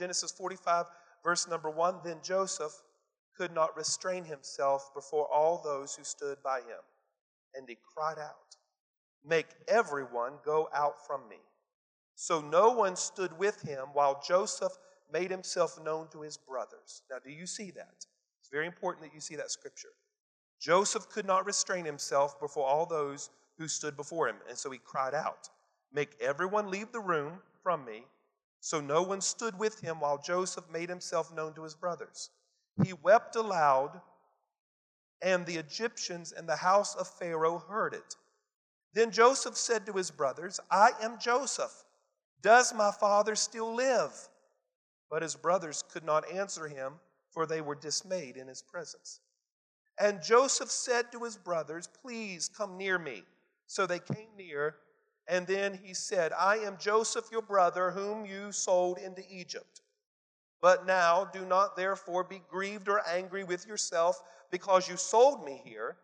Genesis 45, verse number 1 Then Joseph could not restrain himself before all those who stood by him, and he cried out, Make everyone go out from me. So no one stood with him while Joseph made himself known to his brothers. Now, do you see that? It's very important that you see that scripture. Joseph could not restrain himself before all those who stood before him, and so he cried out, Make everyone leave the room from me. So no one stood with him while Joseph made himself known to his brothers. He wept aloud, and the Egyptians and the house of Pharaoh heard it. Then Joseph said to his brothers, I am Joseph. Does my father still live? But his brothers could not answer him, for they were dismayed in his presence. And Joseph said to his brothers, Please come near me. So they came near, and then he said, I am Joseph, your brother, whom you sold into Egypt. But now do not therefore be grieved or angry with yourself because you sold me here,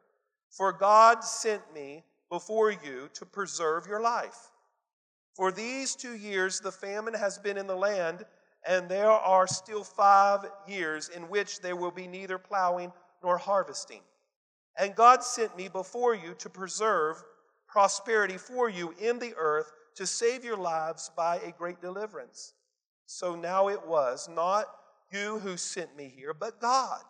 for God sent me before you to preserve your life. For these two years the famine has been in the land, and there are still five years in which there will be neither plowing nor harvesting. And God sent me before you to preserve prosperity for you in the earth, to save your lives by a great deliverance. So now it was not you who sent me here, but God.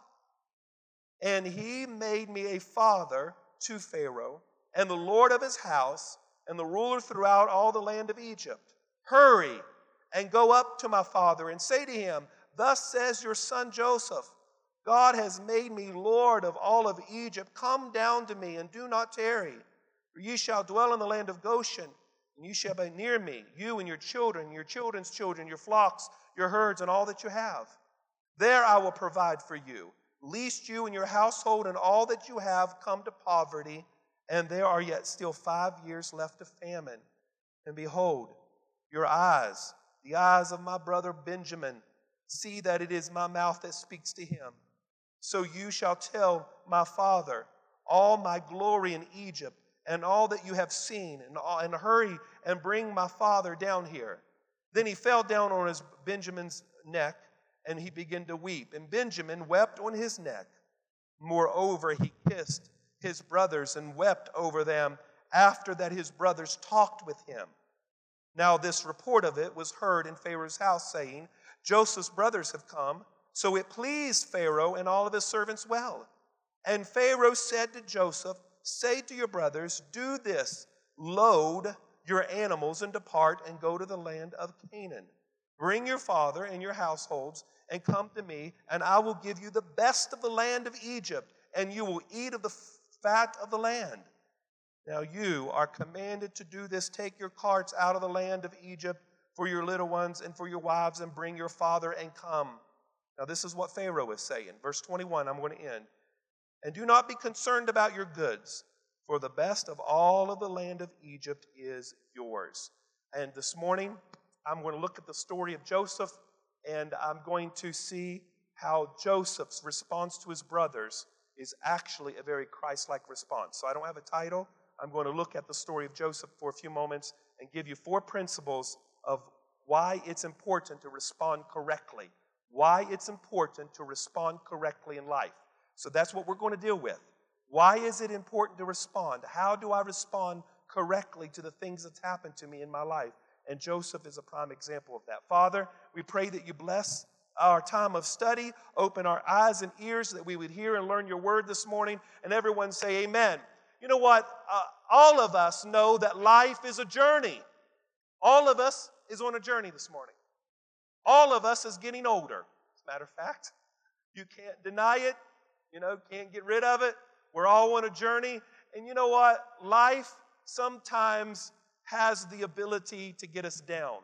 And he made me a father to Pharaoh and the Lord of his house and the ruler throughout all the land of Egypt. Hurry and go up to my father and say to him, Thus says your son Joseph, God has made me Lord of all of Egypt. Come down to me and do not tarry. For ye shall dwell in the land of Goshen, and you shall be near me, you and your children, your children's children, your flocks, your herds, and all that you have. There I will provide for you, lest you and your household and all that you have come to poverty and there are yet still five years left of famine. And behold, your eyes, the eyes of my brother Benjamin, see that it is my mouth that speaks to him. So you shall tell my father all my glory in Egypt and all that you have seen, and, and hurry and bring my father down here. Then he fell down on his Benjamin's neck, and he began to weep. And Benjamin wept on his neck. Moreover, he kissed his brothers and wept over them after that his brothers talked with him. Now, this report of it was heard in Pharaoh's house, saying, Joseph's brothers have come. So it pleased Pharaoh and all of his servants well. And Pharaoh said to Joseph, Say to your brothers, Do this load your animals and depart and go to the land of Canaan. Bring your father and your households and come to me, and I will give you the best of the land of Egypt, and you will eat of the fat of the land. Now you are commanded to do this. Take your carts out of the land of Egypt for your little ones and for your wives, and bring your father and come. Now, this is what Pharaoh is saying. Verse 21, I'm going to end. And do not be concerned about your goods, for the best of all of the land of Egypt is yours. And this morning, I'm going to look at the story of Joseph, and I'm going to see how Joseph's response to his brothers is actually a very Christ like response. So I don't have a title. I'm going to look at the story of Joseph for a few moments and give you four principles of why it's important to respond correctly. Why it's important to respond correctly in life. So that's what we're going to deal with. Why is it important to respond? How do I respond correctly to the things that's happened to me in my life? And Joseph is a prime example of that. Father, we pray that you bless our time of study. Open our eyes and ears that we would hear and learn your word this morning. And everyone say, Amen. You know what? Uh, all of us know that life is a journey. All of us is on a journey this morning. All of us is getting older. As a matter of fact, you can't deny it. You know, can't get rid of it. We're all on a journey. And you know what? Life sometimes has the ability to get us down.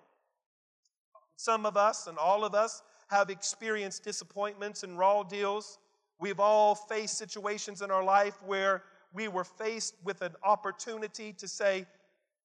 Some of us, and all of us, have experienced disappointments and raw deals. We've all faced situations in our life where we were faced with an opportunity to say,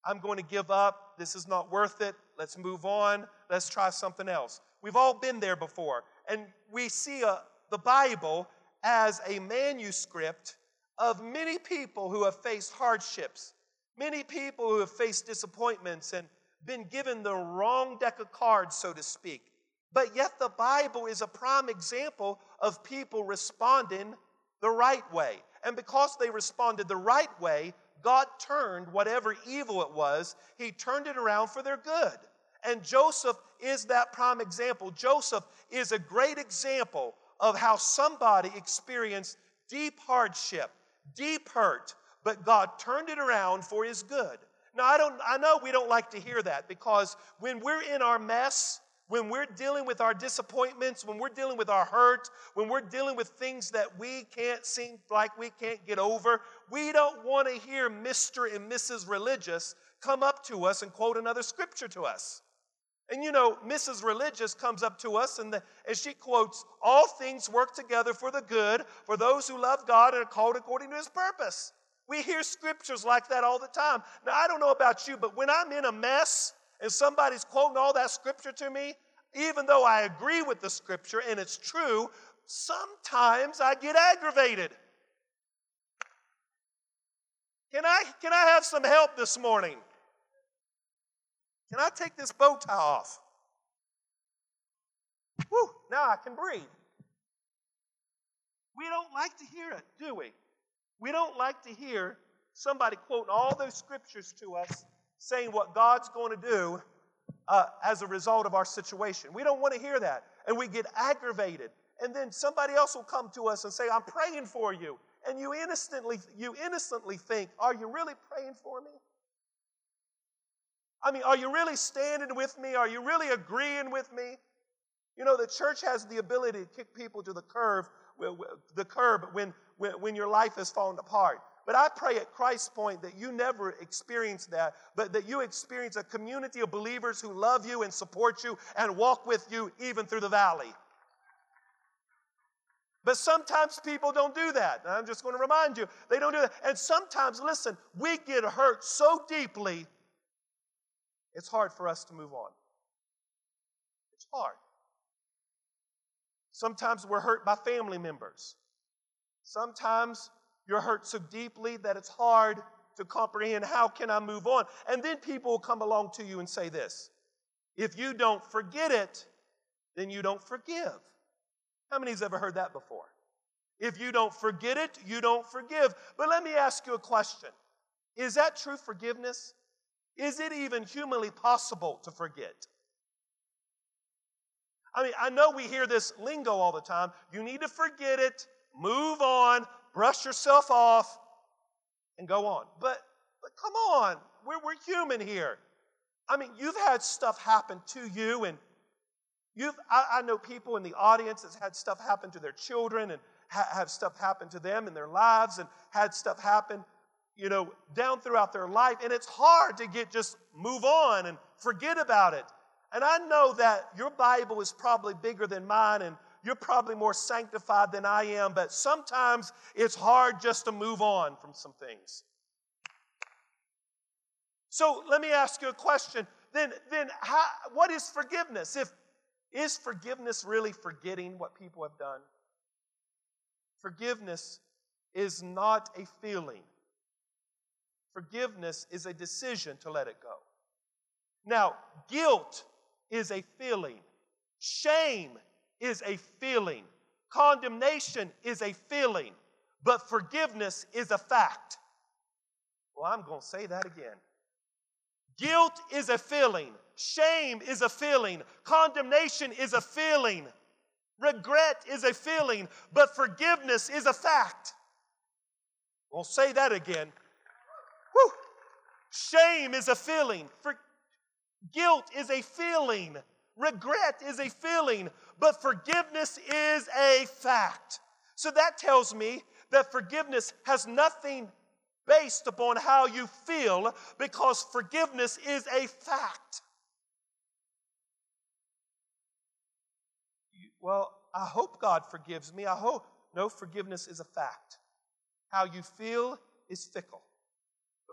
I'm going to give up. This is not worth it. Let's move on. Let's try something else. We've all been there before. And we see a, uh, the Bible as a manuscript of many people who have faced hardships, many people who have faced disappointments and been given the wrong deck of cards, so to speak But yet, the Bible is a prime example of people responding the right way. And because they responded the right way, God turned whatever evil it was, He turned it around for their good. And Joseph is that prime example. Joseph is a great example of how somebody experienced deep hardship, deep hurt, but God turned it around for his good. Now, I, don't, I know we don't like to hear that because when we're in our mess, when we're dealing with our disappointments, when we're dealing with our hurt, when we're dealing with things that we can't seem like we can't get over, we don't want to hear Mr. and Mrs. Religious come up to us and quote another scripture to us. And you know, Mrs. Religious comes up to us and, the, and she quotes, All things work together for the good for those who love God and are called according to his purpose. We hear scriptures like that all the time. Now, I don't know about you, but when I'm in a mess, and somebody's quoting all that scripture to me, even though I agree with the scripture and it's true, sometimes I get aggravated. Can I, can I have some help this morning? Can I take this bow tie off? Whew, now I can breathe. We don't like to hear it, do we? We don't like to hear somebody quoting all those scriptures to us saying what God's going to do uh, as a result of our situation. We don't want to hear that. And we get aggravated. And then somebody else will come to us and say, I'm praying for you. And you innocently, you innocently think, Are you really praying for me? I mean, are you really standing with me? Are you really agreeing with me? You know, the church has the ability to kick people to the curve, the curb when, when, when your life has fallen apart. But I pray at Christ's point that you never experience that, but that you experience a community of believers who love you and support you and walk with you even through the valley. But sometimes people don't do that. I'm just going to remind you, they don't do that. And sometimes, listen, we get hurt so deeply, it's hard for us to move on. It's hard. Sometimes we're hurt by family members. Sometimes you're hurt so deeply that it's hard to comprehend how can I move on? And then people will come along to you and say this if you don't forget it, then you don't forgive. How many's ever heard that before? If you don't forget it, you don't forgive. But let me ask you a question Is that true forgiveness? Is it even humanly possible to forget? I mean, I know we hear this lingo all the time. You need to forget it, move on, brush yourself off, and go on. But, but come on, we're, we're human here. I mean, you've had stuff happen to you, and you've, I, I know people in the audience that's had stuff happen to their children and ha- have stuff happen to them in their lives and had stuff happen, you know, down throughout their life. And it's hard to get just move on and forget about it. And I know that your Bible is probably bigger than mine, and you're probably more sanctified than I am, but sometimes it's hard just to move on from some things. So let me ask you a question. Then, then how, what is forgiveness? If is forgiveness really forgetting what people have done? Forgiveness is not a feeling. Forgiveness is a decision to let it go. Now, guilt is a feeling. Shame is a feeling. Condemnation is a feeling, but forgiveness is a fact. Well, I'm going to say that again. Guilt is a feeling. Shame is a feeling. Condemnation is a feeling. Regret is a feeling, but forgiveness is a fact. We'll say that again. Whew. Shame is a feeling. For, guilt is a feeling. Regret is a feeling, but forgiveness is a fact. So that tells me that forgiveness has nothing based upon how you feel because forgiveness is a fact. Well, I hope God forgives me. I hope. No, forgiveness is a fact. How you feel is fickle,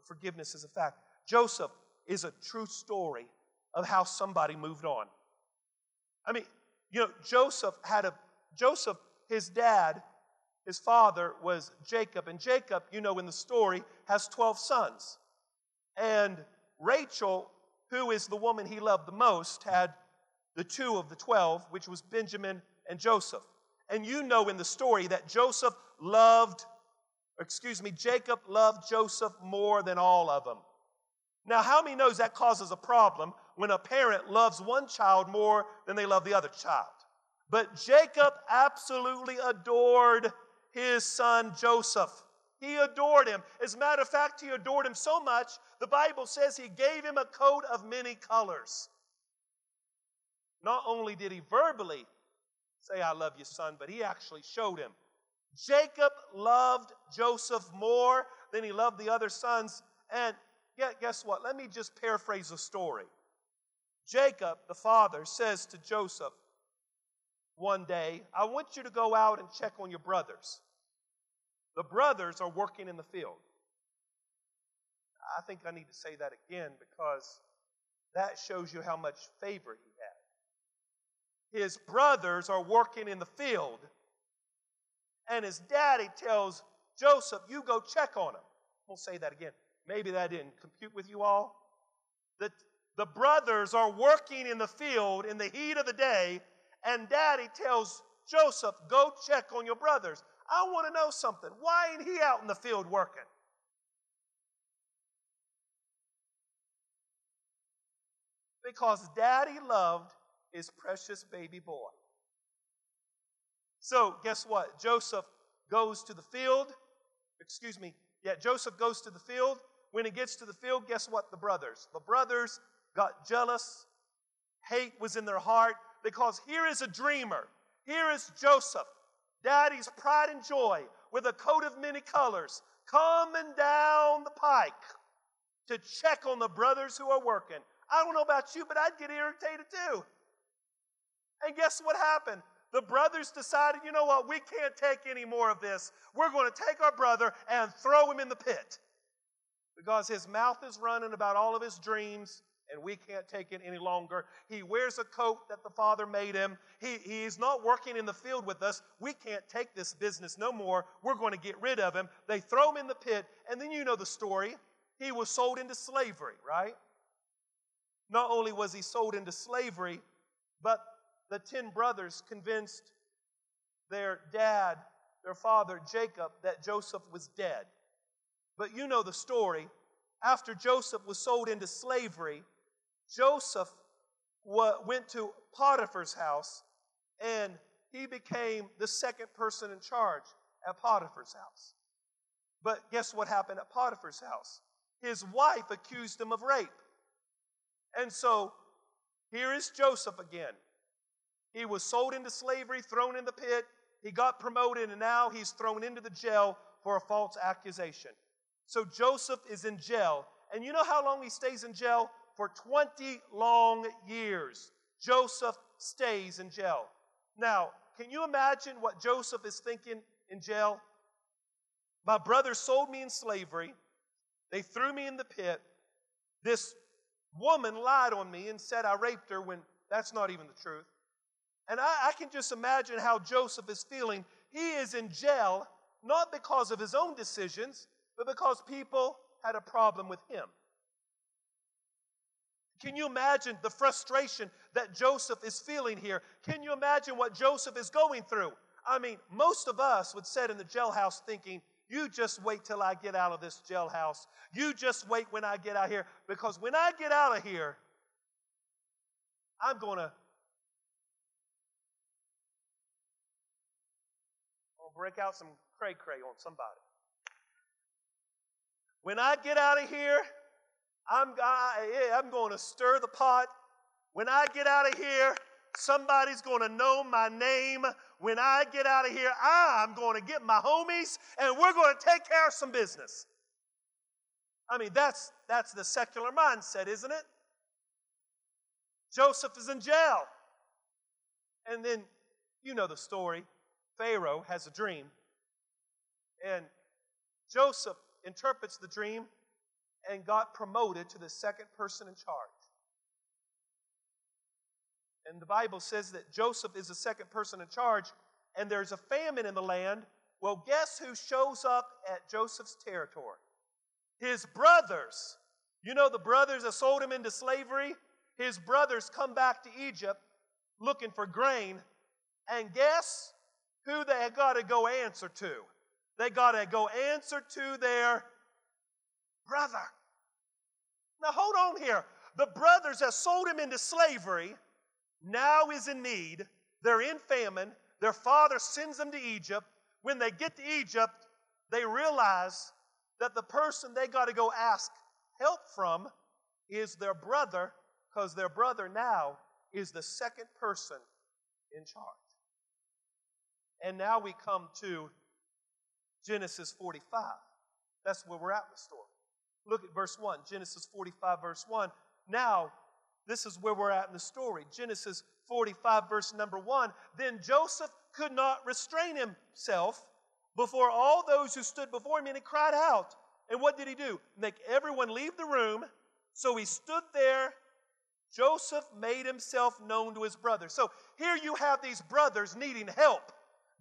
forgiveness is a fact. Joseph is a true story of how somebody moved on. I mean, you know, Joseph had a, Joseph, his dad, his father was Jacob. And Jacob, you know, in the story, has 12 sons. And Rachel, who is the woman he loved the most, had the two of the twelve, which was Benjamin and Joseph. And you know in the story that Joseph loved, excuse me, Jacob loved Joseph more than all of them. Now, how many knows that causes a problem when a parent loves one child more than they love the other child? But Jacob absolutely adored his son Joseph. He adored him. As a matter of fact, he adored him so much, the Bible says he gave him a coat of many colors. Not only did he verbally say, I love you, son, but he actually showed him. Jacob loved Joseph more than he loved the other sons. And guess what? Let me just paraphrase the story. Jacob, the father, says to Joseph one day, I want you to go out and check on your brothers. The brothers are working in the field. I think I need to say that again because that shows you how much favor he had. His brothers are working in the field, and his daddy tells Joseph, You go check on him. We'll say that again. Maybe that didn't compute with you all. The, the brothers are working in the field in the heat of the day, and daddy tells Joseph, Go check on your brothers. I want to know something. Why ain't he out in the field working? Because daddy loved his precious baby boy. So, guess what? Joseph goes to the field. Excuse me. Yeah, Joseph goes to the field. When he gets to the field, guess what? The brothers. The brothers got jealous. Hate was in their heart because here is a dreamer. Here is Joseph daddy's pride and joy with a coat of many colors coming down the pike to check on the brothers who are working. I don't know about you, but I'd get irritated too. And guess what happened? The brothers decided, you know what, we can't take any more of this. We're going to take our brother and throw him in the pit because his mouth is running about all of his dreams and we can't take it any longer. He wears a coat that the Father made him. He, he's not working in the field with us. We can't take this business no more. We're going to get rid of him. They throw him in the pit, and then you know the story. He was sold into slavery, right? Not only was he sold into slavery, but the ten brothers convinced their dad, their father, Jacob, that Joseph was dead. But you know the story. After Joseph was sold into slavery, Joseph went to Potiphar's house and he became the second person in charge at Potiphar's house. But guess what happened at Potiphar's house? His wife accused him of rape. And so here is Joseph again. He was sold into slavery, thrown in the pit. He got promoted, and now he's thrown into the jail for a false accusation. So Joseph is in jail. And you know how long he stays in jail? for 20 long years. Joseph stays in jail. Now, can you imagine what Joseph is thinking in jail? My brothers sold me in slavery. They threw me in the pit. This woman lied on me and said I raped her when that's not even the truth. And I, I, can just imagine how Joseph is feeling. He is in jail, not because of his own decisions, but because people had a problem with him. Can you imagine the frustration that Joseph is feeling here? Can you imagine what Joseph is going through? I mean, most of us would sit in the jailhouse thinking, you just wait till I get out of this jailhouse. You just wait when I get out here. Because when I get out of here, I'm going to break out some cray cray on somebody. When I get out of here, I'm, I, I'm going to stir the pot. When I get out of here, somebody's going to know my name. When I get out of here, I'm going to get my homies and we're going to take care of some business. I mean, that's, that's the secular mindset, isn't it? Joseph is in jail. And then, you know the story. Pharaoh has a dream. And Joseph interprets the dream and got promoted to the second person in charge. And the Bible says that Joseph is the second person in charge, and there's a famine in the land. Well, guess who shows up at Joseph's territory? His brothers. You know the brothers that sold him into slavery? His brothers come back to Egypt looking for grain. And guess who they got to go answer to? They got to go answer to their brother. Now hold on here. The brothers that sold him into slavery now is in need. They're in famine. Their father sends them to Egypt. When they get to Egypt, they realize that the person they got to go ask help from is their brother, because their brother now is the second person in charge. And now we come to Genesis 45. That's where we're at in the story. Look at verse 1, Genesis 45, verse 1. Now, this is where we're at in the story. Genesis 45, verse number 1. Then Joseph could not restrain himself before all those who stood before him, and he cried out. And what did he do? Make everyone leave the room. So he stood there. Joseph made himself known to his brothers. So here you have these brothers needing help.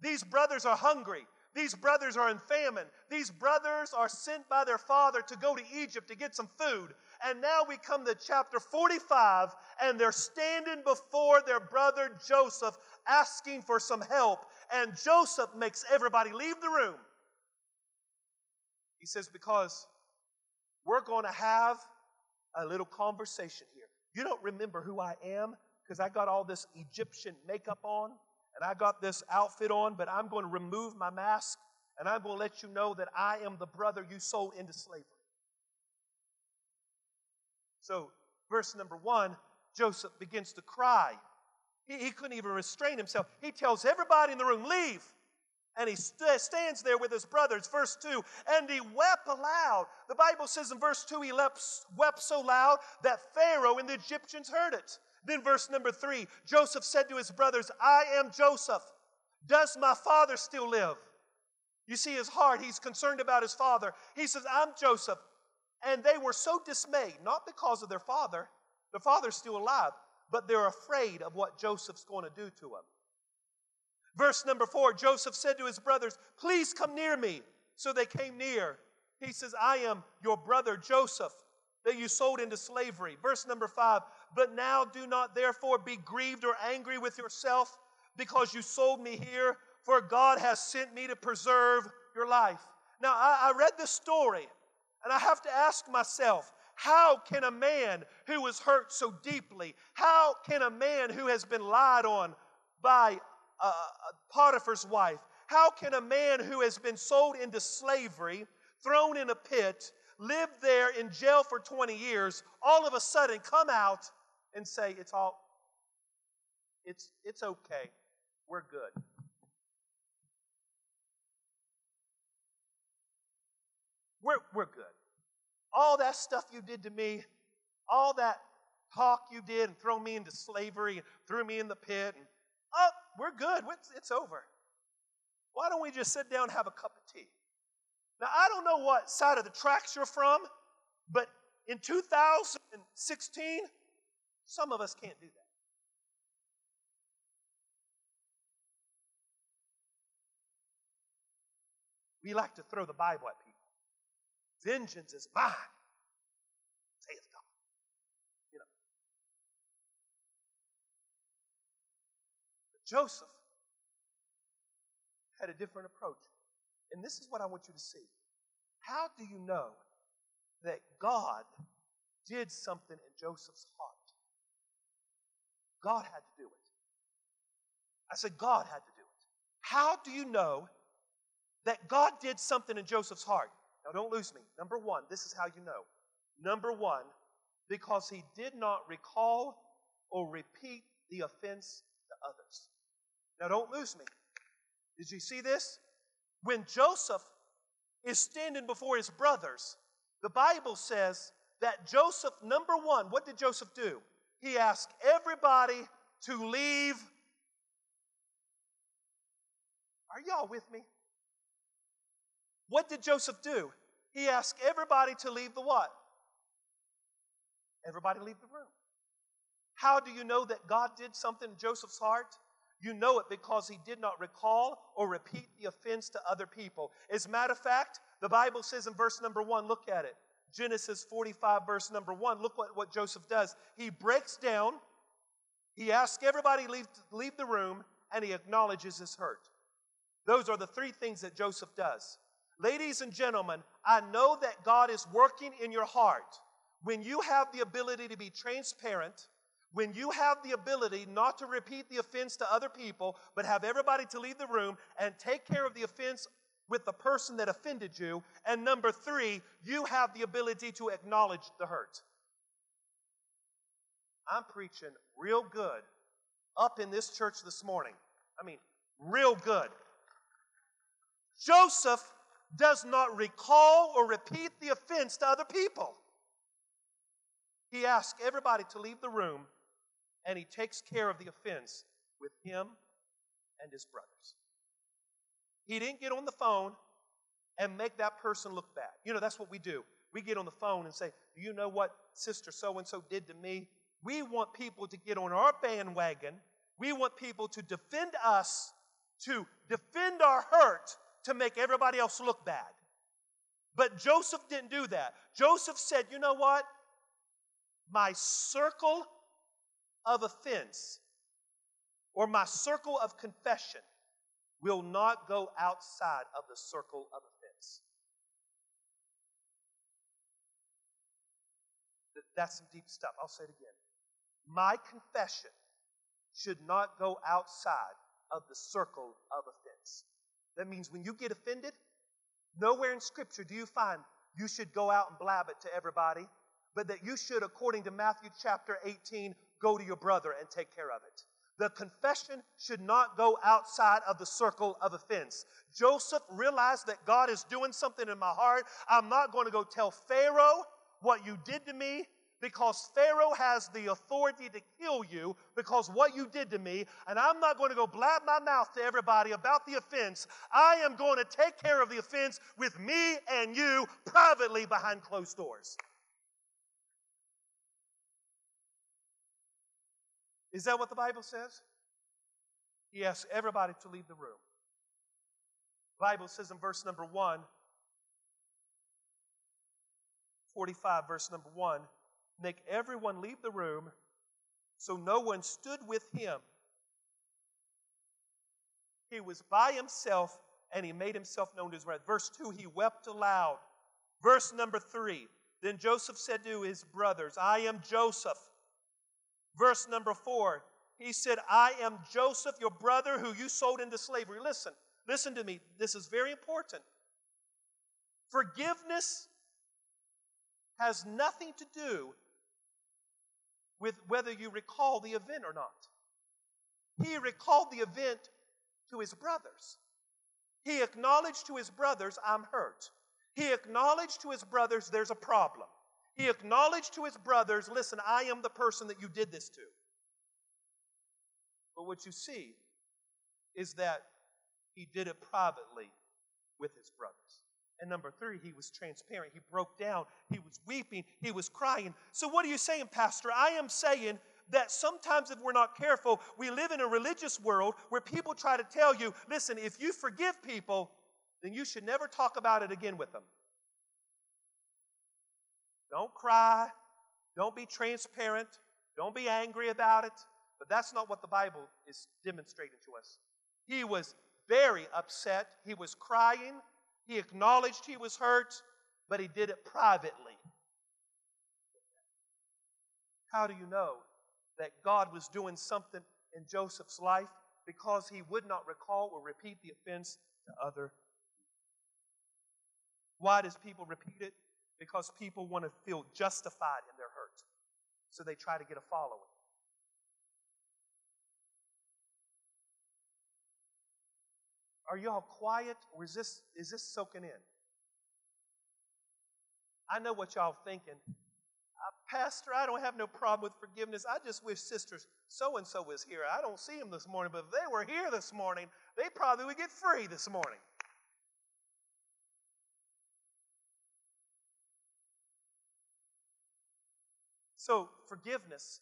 These brothers are hungry. These brothers are in famine. These brothers are sent by their father to go to Egypt to get some food. And now we come to chapter 45, and they're standing before their brother Joseph asking for some help. And Joseph makes everybody leave the room. He says, Because we're going to have a little conversation here. You don't remember who I am because I got all this Egyptian makeup on and I got this outfit on, but I'm going to remove my mask and I'm going to let you know that I am the brother you sold into slavery. So, verse number one, Joseph begins to cry. He, he couldn't even restrain himself. He tells everybody in the room, Leave. And he st- stands there with his brothers. Verse 2 And he wept aloud. The Bible says in verse 2 he lept, wept so loud that Pharaoh and the Egyptians heard it. Then, verse number 3 Joseph said to his brothers, I am Joseph. Does my father still live? You see his heart, he's concerned about his father. He says, I'm Joseph. And they were so dismayed, not because of their father, the father's still alive, but they're afraid of what Joseph's going to do to them. Verse number four Joseph said to his brothers, Please come near me. So they came near. He says, I am your brother Joseph that you sold into slavery. Verse number five, but now do not therefore be grieved or angry with yourself because you sold me here, for God has sent me to preserve your life. Now, I, I read this story and I have to ask myself, how can a man who was hurt so deeply, how can a man who has been lied on by uh, Potiphar's wife, how can a man who has been sold into slavery, thrown in a pit, lived there in jail for 20 years, all of a sudden come out and say, It's all, it's, it's okay, we're good? We're, we're good. All that stuff you did to me, all that talk you did and throw me into slavery and threw me in the pit, and oh, we're good. It's, it's over. Why don't we just sit down and have a cup of tea? Now, I don't know what side of the tracks you're from, but in 2016, some of us can't do that. We like to throw the Bible at people. Vengeance is mine, God. You know. Joseph had a different approach. And this is what I want you to see. How do you know that God did something in Joseph's heart? God had to do it. I said, God had to do it. How do you know that God did something in Joseph's heart? Now, don't lose me. Number one, this is how you know. Number one, because he did not recall or repeat the offense to others. Now, don't lose me. Did you see this? When Joseph is standing before his brothers, the Bible says that Joseph, number one, what did Joseph do? He asked everybody to leave. Are y'all with me? What did Joseph do? He asked everybody to leave the what? Everybody leave the room. How do you know that God did something in Joseph's heart? You know it because he did not recall or repeat the offense to other people. As a matter of fact, the Bible says in verse number one, look at it. Genesis 45, verse number one, look what, what Joseph does. He breaks down He asks everybody leave, leave the room and he acknowledges his hurt. Those are the three things that Joseph does. Ladies and gentlemen, I know that God is working in your heart when you have the ability to be transparent, when you have the ability not to repeat the offense to other people, but have everybody to leave the room and take care of the offense with the person that offended you. And number three, you have the ability to acknowledge the hurt. I'm preaching real good up in this church this morning. I mean, real good. Joseph does not recall or repeat the offense to other people. He asks everybody to leave the room and he takes care of the offense with him and his brothers. He didn't get on the phone and make that person look bad. You know, that's what we do. We get on the phone and say, Do you know what Sister so and so did to me? We want people to get on our bandwagon. We want people to defend us, to defend our hurt, to make everybody else look bad. But Joseph didn't do that. Joseph said, You know what? My circle of offense or my circle of confession will not go outside of the circle of offense. That's some deep stuff. I'll say it again. My confession should not go outside of the circle of offense. That means when you get offended, nowhere in Scripture do you find you should go out and blab it to everybody, but that you should, according to Matthew chapter 18, go to your brother and take care of it. The confession should not go outside of the circle of offense. Joseph realized that God is doing something in my heart. I'm not going to go tell Pharaoh what you did to me because Pharaoh has the authority to kill you because what you did to me, and I'm not going to go blab my mouth to everybody about the offense. I am going to take care of the offense with me and you privately behind closed doors. Is that what the Bible says? He asks everybody to leave the room. The Bible says in verse number 1, 45, verse number 1, make everyone leave the room. So no one stood with him. He was by himself and he made himself known to his brethren. Verse 2, he wept aloud. Verse number 3, then Joseph said to his brothers, I am Joseph. Verse number 4, he said, I am Joseph, your brother, who you sold into slavery. Listen, listen to me. This is very important. Forgiveness has nothing to do with whether you recall the event or not. He recalled the event to his brothers. He acknowledged to his brothers, I'm hurt. He acknowledged to his brothers, there's a problem. He acknowledged to his brothers, listen, I am the person that you did this to. But what you see is that he did it privately with his brothers. And number three, he was transparent. He broke down. He was weeping. He was crying. So, what are you saying, Pastor? I am saying that sometimes, if we're not careful, we live in a religious world where people try to tell you listen, if you forgive people, then you should never talk about it again with them. Don't cry. Don't be transparent. Don't be angry about it. But that's not what the Bible is demonstrating to us. He was very upset. He was crying. He acknowledged he was hurt, but he did it privately. How do you know that God was doing something in Joseph's life? Because he would not recall or repeat the offense to other people. Why does people repeat it? Because people want to feel justified in their hurt. So they try to get a following. Are y'all quiet or is this, is this soaking in? I know what y'all thinking. Uh, Pastor, I don't have no problem with forgiveness. I just wish sisters so and so was here. I don't see them this morning, but if they were here this morning, they probably would get free this morning. So, forgiveness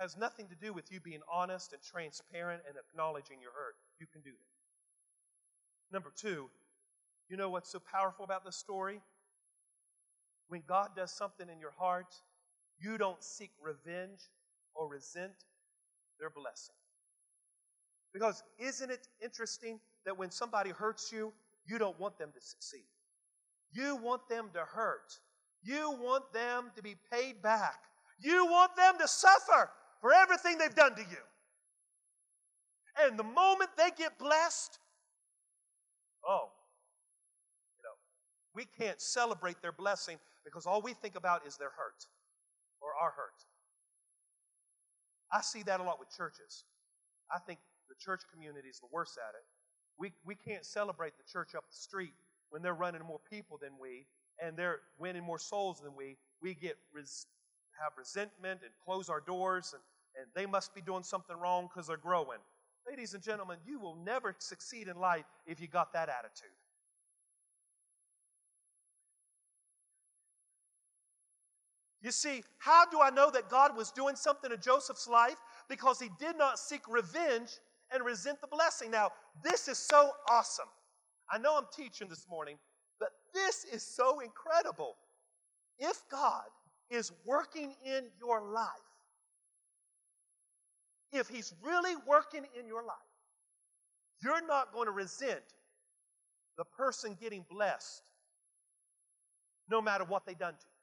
has nothing to do with you being honest and transparent and acknowledging your hurt. You can do that. Number two, you know what's so powerful about this story? When God does something in your heart, you don't seek revenge or resent their blessing. Because isn't it interesting that when somebody hurts you, you don't want them to succeed? You want them to hurt. You want them to be paid back. You want them to suffer for everything they've done to you. And the moment they get blessed, oh, you know, we can't celebrate their blessing because all we think about is their hurt or our hurt. I see that a lot with churches. I think the church community is the worst at it. We, we can't celebrate the church up the street when they're running more people than we and they're winning more souls than we. We get res- have resentment and close our doors and, and they must be doing something wrong because they're growing. Ladies and gentlemen, you will never succeed in life if you got that attitude. You see, how do I know that God was doing something in Joseph's life? Because he did not seek revenge and resent the blessing. Now, this is so awesome. I know I'm teaching this morning, this is so incredible. If God is working in your life, if He's really working in your life, you're not going to resent the person getting blessed no matter what they've done to you.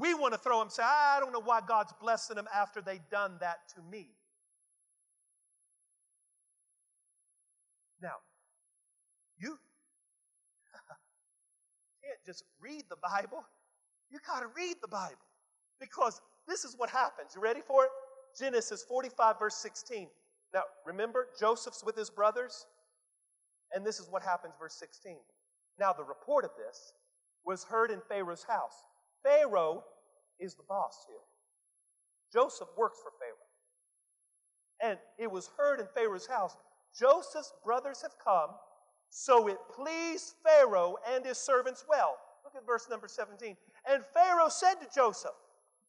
We want to throw them say, I don't know why God's blessing them after they've done that to me. Now, you can't just read the Bible. You got to read the Bible because this is what happens. You ready for it? Genesis 45, verse 16. Now, remember, Joseph's with his brothers, and this is what happens, verse 16. Now, the report of this was heard in Pharaoh's house. Pharaoh is the boss here. Joseph works for Pharaoh. And it was heard in Pharaoh's house Joseph's brothers have come, so it pleased Pharaoh and his servants well. Look at verse number 17. And Pharaoh said to Joseph,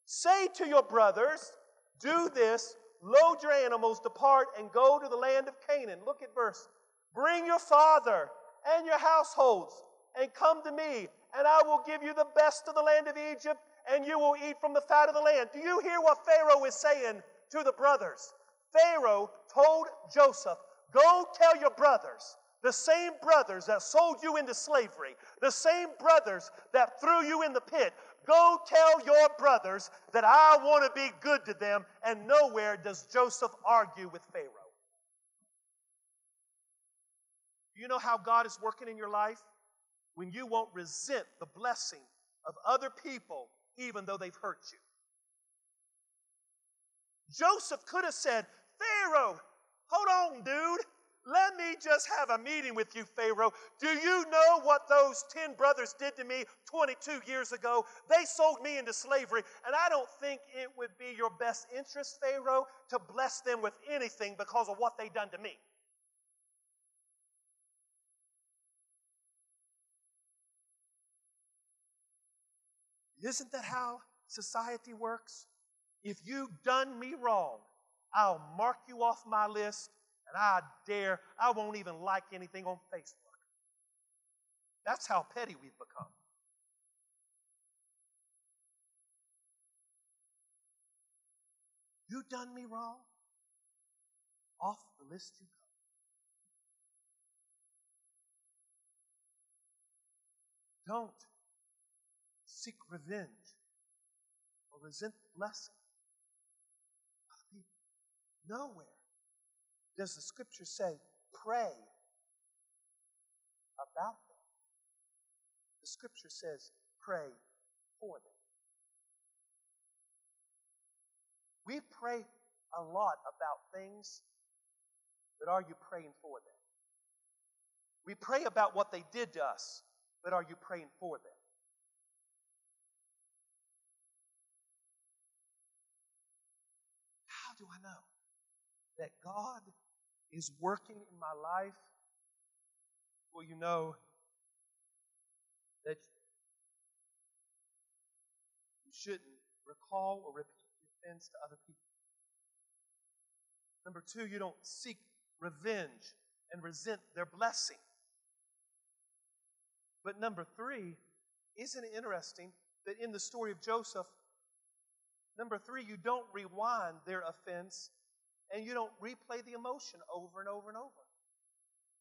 Say to your brothers, do this, load your animals, depart, and go to the land of Canaan. Look at verse. Bring your father and your households, and come to me, and I will give you the best of the land of Egypt, and you will eat from the fat of the land. Do you hear what Pharaoh is saying to the brothers? Pharaoh told Joseph, Go tell your brothers, the same brothers that sold you into slavery, the same brothers that threw you in the pit, go tell your brothers that I want to be good to them. And nowhere does Joseph argue with Pharaoh. You know how God is working in your life? When you won't resent the blessing of other people, even though they've hurt you. Joseph could have said, Pharaoh, hold on, dude. Let me just have a meeting with you, Pharaoh. Do you know what those 10 brothers did to me 22 years ago? They sold me into slavery, and I don't think it would be your best interest, Pharaoh, to bless them with anything because of what they done to me. Isn't that how society works? If you've done me wrong, I'll mark you off my list and I dare, I won't even like anything on Facebook. That's how petty we've become. You done me wrong? Off the list you go. Don't seek revenge or resent the blessing. Nowhere does the scripture say, pray about them? The scripture says, pray for them. We pray a lot about things, but are you praying for them? We pray about what they did to us, but are you praying for them? How do I know that God is working in my life, well, you know that you shouldn't recall or repeat the offense to other people. Number two, you don't seek revenge and resent their blessing. But number three, isn't it interesting that in the story of Joseph, Number three, you don't rewind their offense and you don't replay the emotion over and over and over.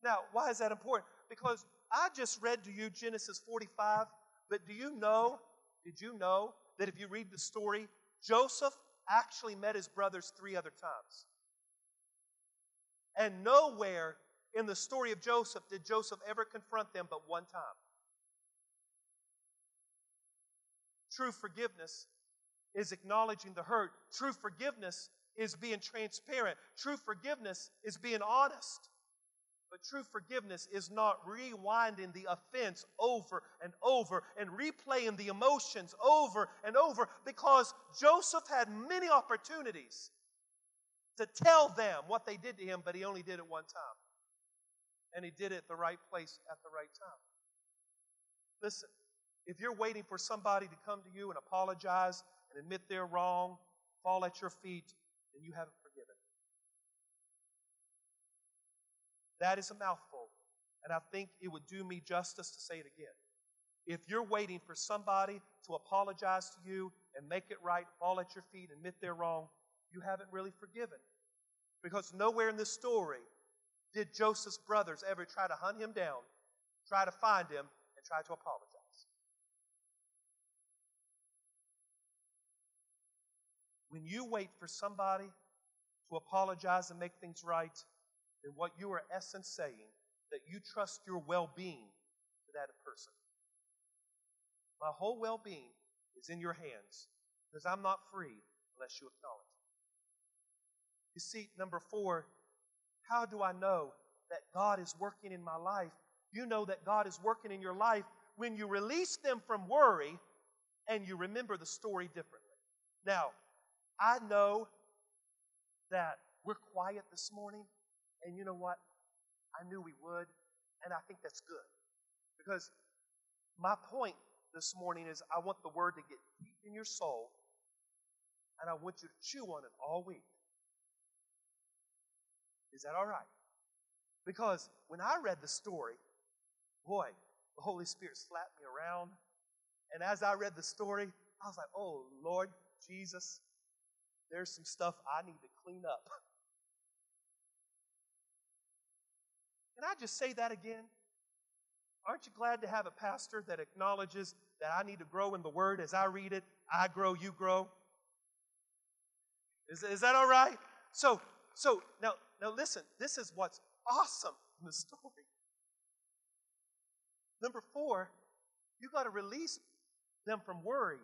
Now, why is that important? Because I just read to you Genesis 45, but do you know, did you know that if you read the story, Joseph actually met his brothers three other times? And nowhere in the story of Joseph did Joseph ever confront them but one time. True forgiveness is acknowledging the hurt. True forgiveness is being transparent. True forgiveness is being honest. But true forgiveness is not rewinding the offense over and over and replaying the emotions over and over because Joseph had many opportunities to tell them what they did to him, but he only did it one time. And he did it at the right place at the right time. Listen, if you're waiting for somebody to come to you and apologize and admit they're wrong, fall at your feet, then you haven't forgiven. That is a mouthful. And I think it would do me justice to say it again. If you're waiting for somebody to apologize to you and make it right, fall at your feet, admit they're wrong, you haven't really forgiven. Because nowhere in this story did Joseph's brothers ever try to hunt him down, try to find him, and try to apologize. When you wait for somebody to apologize and make things right, then what you are essence saying that you trust your well-being to that person. My whole well-being is in your hands because I'm not free unless you acknowledge it. You see, number four, how do I know that God is working in my life? You know that God is working in your life when you release them from worry and you remember the story differently. Now, I know that we're quiet this morning, and you know what? I knew we would, and I think that's good. Because my point this morning is I want the word to get deep in your soul, and I want you to chew on it all week. Is that all right? Because when I read the story, boy, the Holy Spirit slapped me around. And as I read the story, I was like, oh, Lord Jesus, there's some stuff I need to clean up. Can I just say that again? Aren't you glad to have a pastor that acknowledges that I need to grow in the Word as I read it? I grow, you grow. Is, is that all right? So, so now, now listen, this is what's awesome in the story. Number four, you got to release them from worrying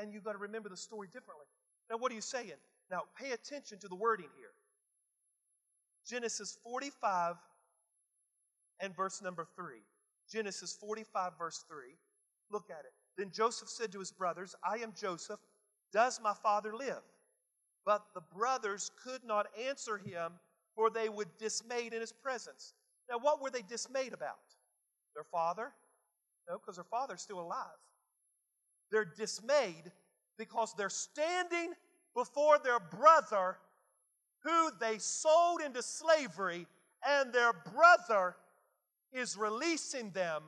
and you've got to remember the story differently. Now, what are you saying? Now, pay attention to the wording here. Genesis 45 and verse number 3. Genesis 45, verse 3. Look at it. Then Joseph said to his brothers, I am Joseph. Does my father live? But the brothers could not answer him, for they were dismayed in his presence. Now, what were they dismayed about? Their father? No, because their father's still alive. They're dismayed because they're standing before their brother who they sold into slavery, and their brother is releasing them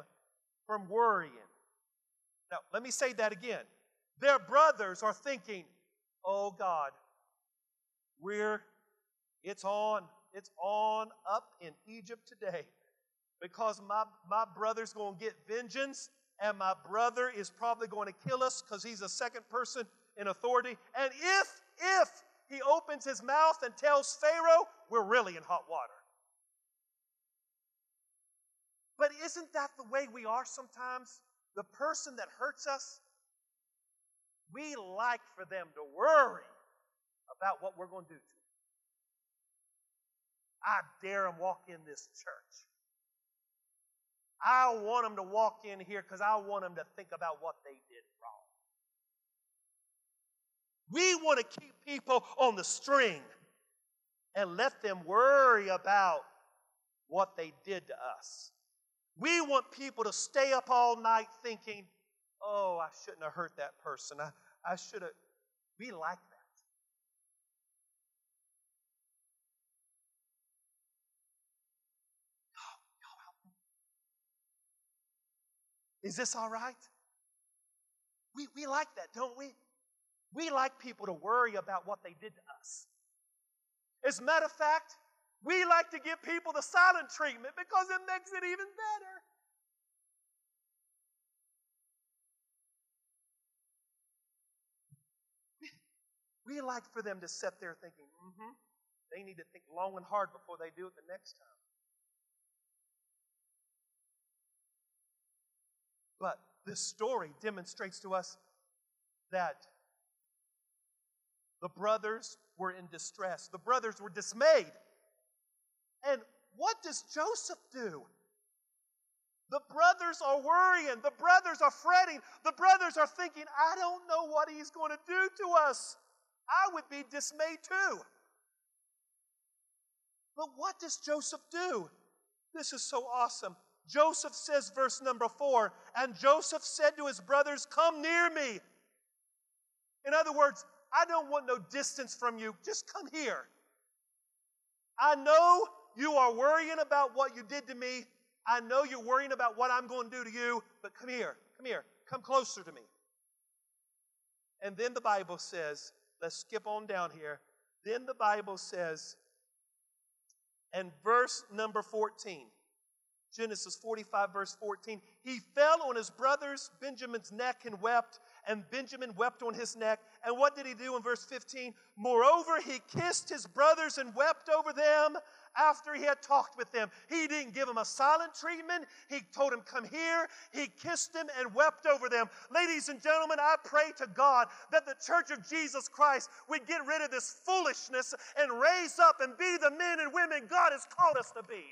from worrying. Now, let me say that again. Their brothers are thinking, oh God, we're, it's on, it's on up in Egypt today because my, my brother's going to get vengeance and my brother is probably going to kill us because he's a second person in authority. And if, if he opens his mouth and tells Pharaoh, we're really in hot water. But isn't that the way we are sometimes? The person that hurts us, we like for them to worry about what we're going to do to them. I dare them walk in this church. I want them to walk in here because I want them to think about what they did wrong. We want to keep people on the string and let them worry about what they did to us. We want people to stay up all night thinking, oh, I shouldn't have hurt that person. I, I should have. We like that. Is this all right? We, we like that, don't we? We like people to worry about what they did to us. As a matter of fact, we like to give people the silent treatment because it makes it even better. We like for them to sit there thinking, mm-hmm, they need to think long and hard before they do it the next time. But this story demonstrates to us that the brothers were in distress. The brothers were dismayed. And what does Joseph do? The brothers are worrying. The brothers are fretting. The brothers are thinking, I don't know what he's going to do to us. I would be dismayed too. But what does Joseph do? This is so awesome. Joseph says, verse number four, and Joseph said to his brothers, Come near me. In other words, I don't want no distance from you. Just come here. I know you are worrying about what you did to me. I know you're worrying about what I'm going to do to you, but come here. Come here. Come closer to me. And then the Bible says, let's skip on down here. Then the Bible says, and verse number 14, Genesis 45, verse 14. He fell on his brother's Benjamin's neck and wept, and Benjamin wept on his neck. And what did he do in verse 15? Moreover, he kissed his brothers and wept over them after he had talked with them. He didn't give them a silent treatment. He told him, Come here. He kissed them and wept over them. Ladies and gentlemen, I pray to God that the church of Jesus Christ would get rid of this foolishness and raise up and be the men and women God has called us to be.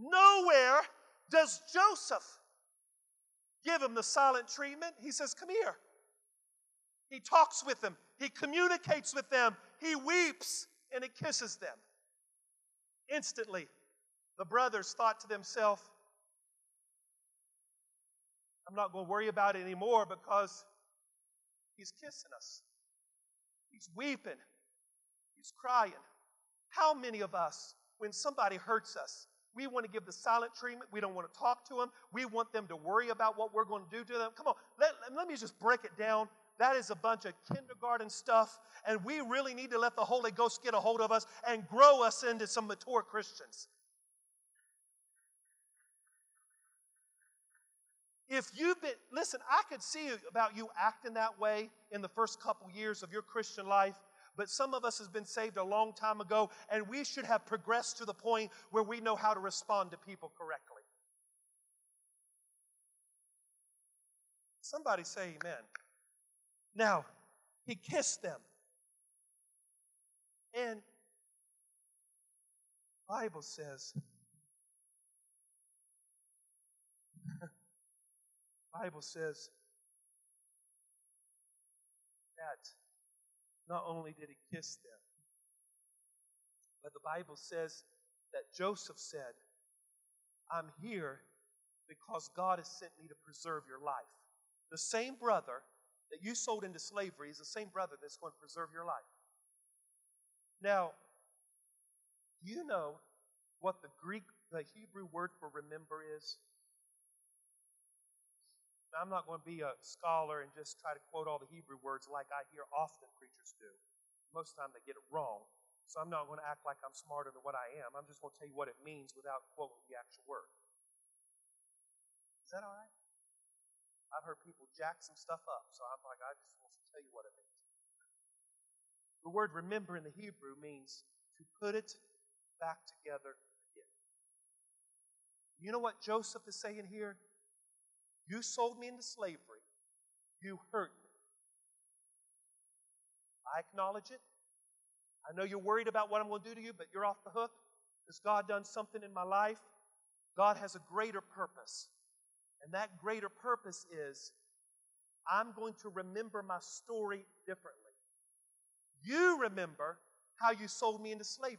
Nowhere does Joseph give him the silent treatment. He says, Come here. He talks with them, he communicates with them, he weeps, and he kisses them. Instantly, the brothers thought to themselves, I'm not going to worry about it anymore because he's kissing us. He's weeping. He's crying. How many of us, when somebody hurts us, we want to give the silent treatment. We don't want to talk to them. We want them to worry about what we're going to do to them. Come on, let, let me just break it down. That is a bunch of kindergarten stuff, and we really need to let the Holy Ghost get a hold of us and grow us into some mature Christians. If you've been, listen, I could see about you acting that way in the first couple years of your Christian life, but some of us has been saved a long time ago, and we should have progressed to the point where we know how to respond to people correctly. Somebody say amen. Now, he kissed them. And Bible says Bible says that not only did he kiss them, but the Bible says that Joseph said, I'm here because God has sent me to preserve your life. The same brother that you sold into slavery is the same brother that's going to preserve your life. Now, do you know what the Greek, the Hebrew word for remember is? I'm not going to be a scholar and just try to quote all the Hebrew words like I hear often preachers do. Most of the time they get it wrong. So I'm not going to act like I'm smarter than what I am. I'm just going to tell you what it means without quoting the actual word. Is that all right? I've heard people jack some stuff up, so I'm like, I just want to tell you what it means. The word remember in the Hebrew means to put it back together again. You know what Joseph is saying here? You sold me into slavery. You hurt me. I acknowledge it. I know you're worried about what I'm going to do to you, but you're off the hook. Has God done something in my life? God has a greater purpose. And that greater purpose is I'm going to remember my story differently. You remember how you sold me into slavery.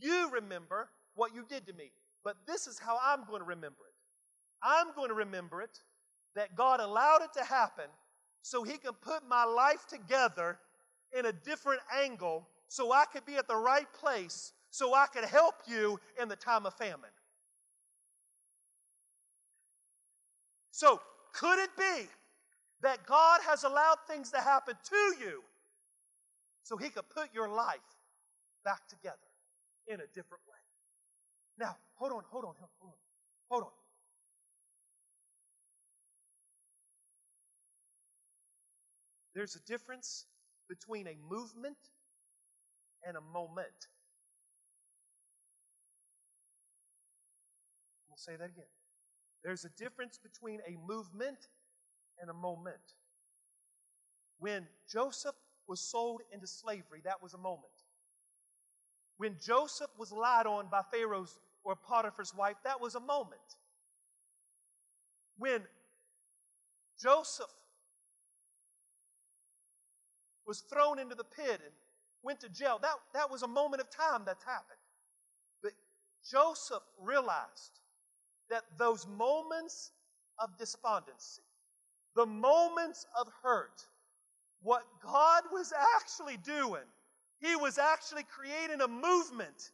You remember what you did to me. But this is how I'm going to remember it. I'm going to remember it that God allowed it to happen so He can put my life together in a different angle so I could be at the right place so I could help you in the time of famine. So Could it be that God has allowed things to happen to you so He could put your life back together in a different way? Now, hold on, hold on, hold on, hold on. There's a difference between a movement and a moment. We'll say that again. There's a difference between a movement and a moment. When Joseph was sold into slavery, that was a moment. When Joseph was lied on by Pharaoh's or Potiphar's wife, that was a moment. When Joseph was thrown into the pit and went to jail, that, that was a moment of time that's happened. But Joseph realized that those moments of despondency, the moments of hurt, what God was actually doing, He was actually creating a movement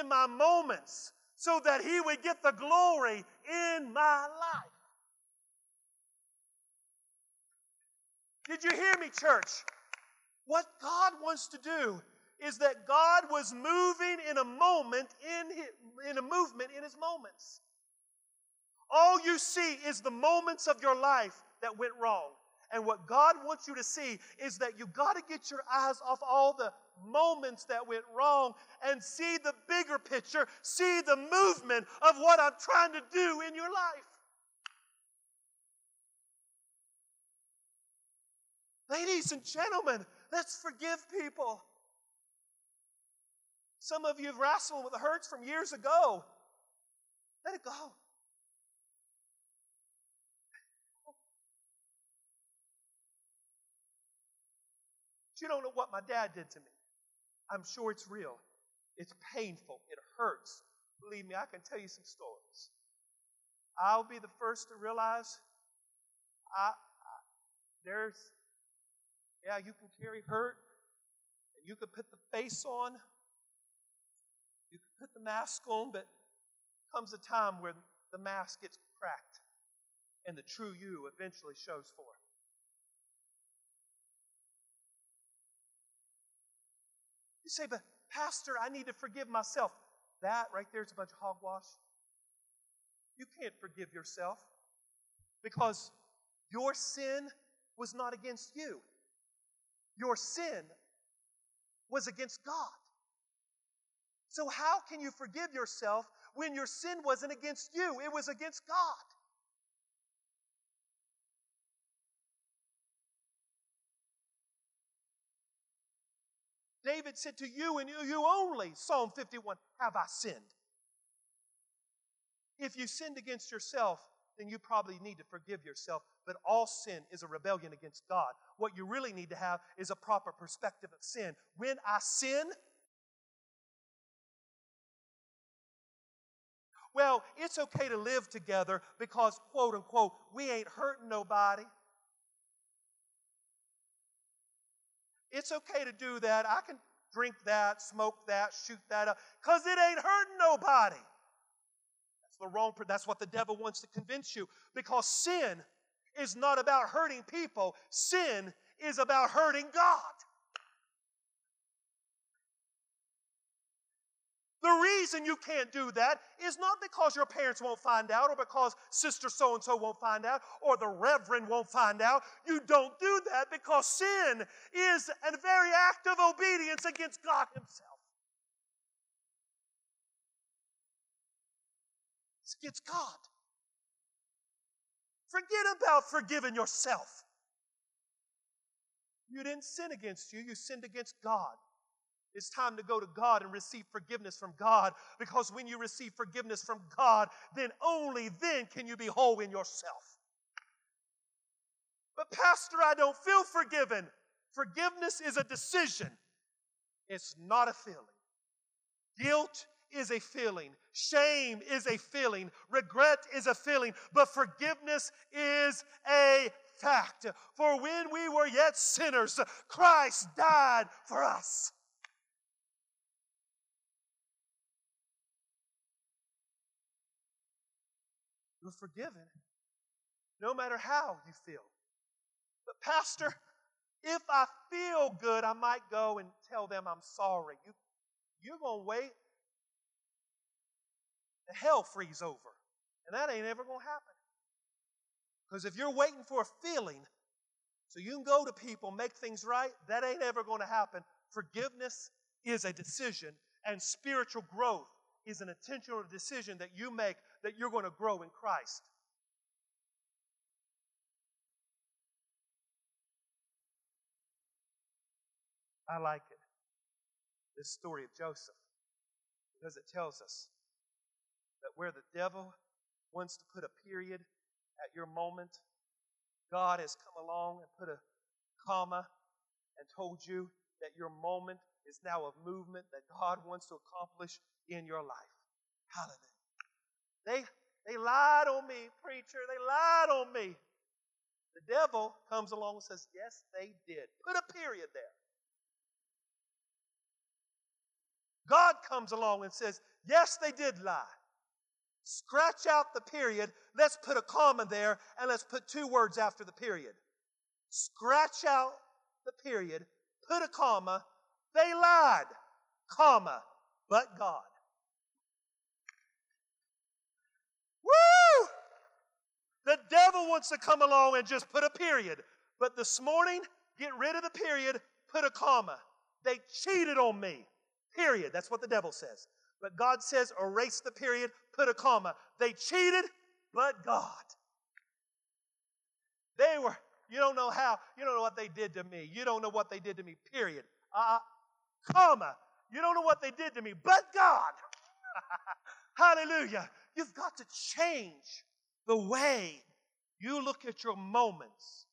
in my moments so that He would get the glory in my life. Did you hear me, church? What God wants to do is that God was moving in a moment in, his, in a movement in his moments. All you see is the moments of your life that went wrong. And what God wants you to see is that you got to get your eyes off all the moments that went wrong and see the bigger picture, see the movement of what I'm trying to do in your life. Ladies and gentlemen, let's forgive people. Some of you have wrestled with the hurts from years ago. Let it go. you don't know what my dad did to me. I'm sure it's real. It's painful. It hurts. Believe me, I can tell you some stories. I'll be the first to realize I, I, there's, yeah, you can carry hurt, and you can put the face on, you can put the mask on, but comes a time where the mask gets cracked and the true you eventually shows forth. You say, but Pastor, I need to forgive myself. That right there is a bunch of hogwash. You can't forgive yourself because your sin was not against you. Your sin was against God. So, how can you forgive yourself when your sin wasn't against you? It was against God. David said, To you and you only, Psalm 51, have I sinned. If you sinned against yourself, then you probably need to forgive yourself. But all sin is a rebellion against God. What you really need to have is a proper perspective of sin. When I sin, well, it's okay to live together because, quote unquote, we ain't hurting nobody. It's okay to do that. I can drink that, smoke that, shoot that up, because it ain't hurting nobody. The wrong, that's what the devil wants to convince you. Because sin is not about hurting people, sin is about hurting God. The reason you can't do that is not because your parents won't find out or because sister so and so won't find out or the reverend won't find out. You don't do that because sin is a very act of obedience against God Himself. It's God. Forget about forgiving yourself. You didn't sin against you, you sinned against God. It's time to go to God and receive forgiveness from God because when you receive forgiveness from God, then only then can you be whole in yourself. But, Pastor, I don't feel forgiven. Forgiveness is a decision, it's not a feeling. Guilt is a feeling, shame is a feeling, regret is a feeling, but forgiveness is a fact. For when we were yet sinners, Christ died for us. You're forgiven. no matter how you feel. But, Pastor, if I feel good, I might go and tell them I'm sorry. You, you're going to wait. The hell freeze over. And that ain't ever going to happen. Because if you're waiting for a feeling so you can go to people, make things right, that ain't ever going to happen. Forgiveness is a decision, and spiritual growth is an intentional decision that you make that you're going to grow in Christ. I like it. This story of Joseph, because it tells us that where the devil wants to put a period at your moment, God has come along and put a comma and told you that your moment is now a movement that God wants to accomplish in your life. Hallelujah. They, they lied on me, preacher. They lied on me. The devil comes along and says, Yes, they did. Put a period there. God comes along and says, Yes, they did lie. Scratch out the period. Let's put a comma there and let's put two words after the period. Scratch out the period, put a comma. They lied, comma, but God. Woo! The devil wants to come along and just put a period. But this morning, get rid of the period, put a comma. They cheated on me. Period. That's what the devil says. But God says, erase the period, put a comma. They cheated, but God. They were, you don't know how, you don't know what they did to me. You don't know what they did to me, period. Uh, comma. You don't know what they did to me, but God. Hallelujah. You've got to change the way you look at your moments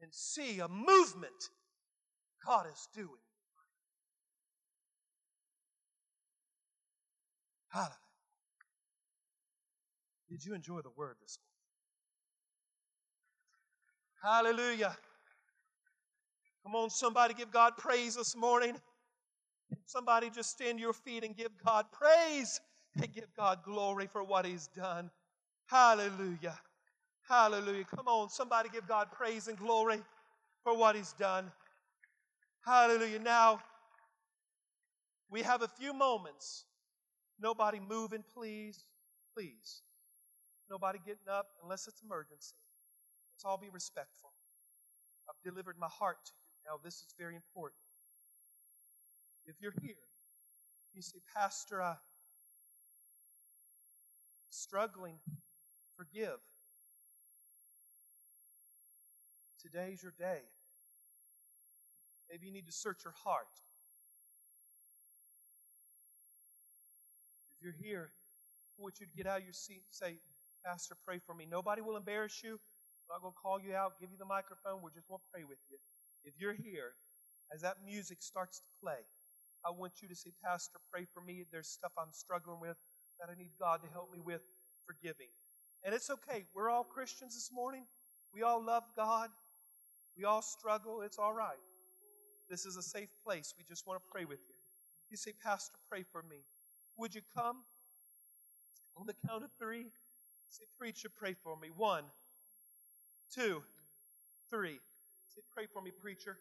and see a movement God is doing. Hallelujah. Did you enjoy the word this morning? Hallelujah. Come on, somebody give God praise this morning. Somebody just stand to your feet and give God praise and give God glory for what He's done. Hallelujah. Hallelujah. Come on, somebody give God praise and glory for what He's done. Hallelujah. Now, we have a few moments Nobody moving, please. Please. Nobody getting up unless it's emergency. Let's all be respectful. I've delivered my heart to you. Now, this is very important. If you're here, you say, Pastor, I'm struggling, forgive. Today's your day. Maybe you need to search your heart. You're here, I want you to get out of your seat and say, Pastor, pray for me. Nobody will embarrass you. I'm not going to call you out, give you the microphone. We just want to pray with you. If you're here, as that music starts to play, I want you to say, Pastor, pray for me. There's stuff I'm struggling with that I need God to help me with forgiving. And it's okay. We're all Christians this morning. We all love God. We all struggle. It's all right. This is a safe place. We just want to pray with you. You say, Pastor, pray for me. Would you come? On the count of three, say, Preacher, pray for me. One, two, three. Say, Pray for me, preacher.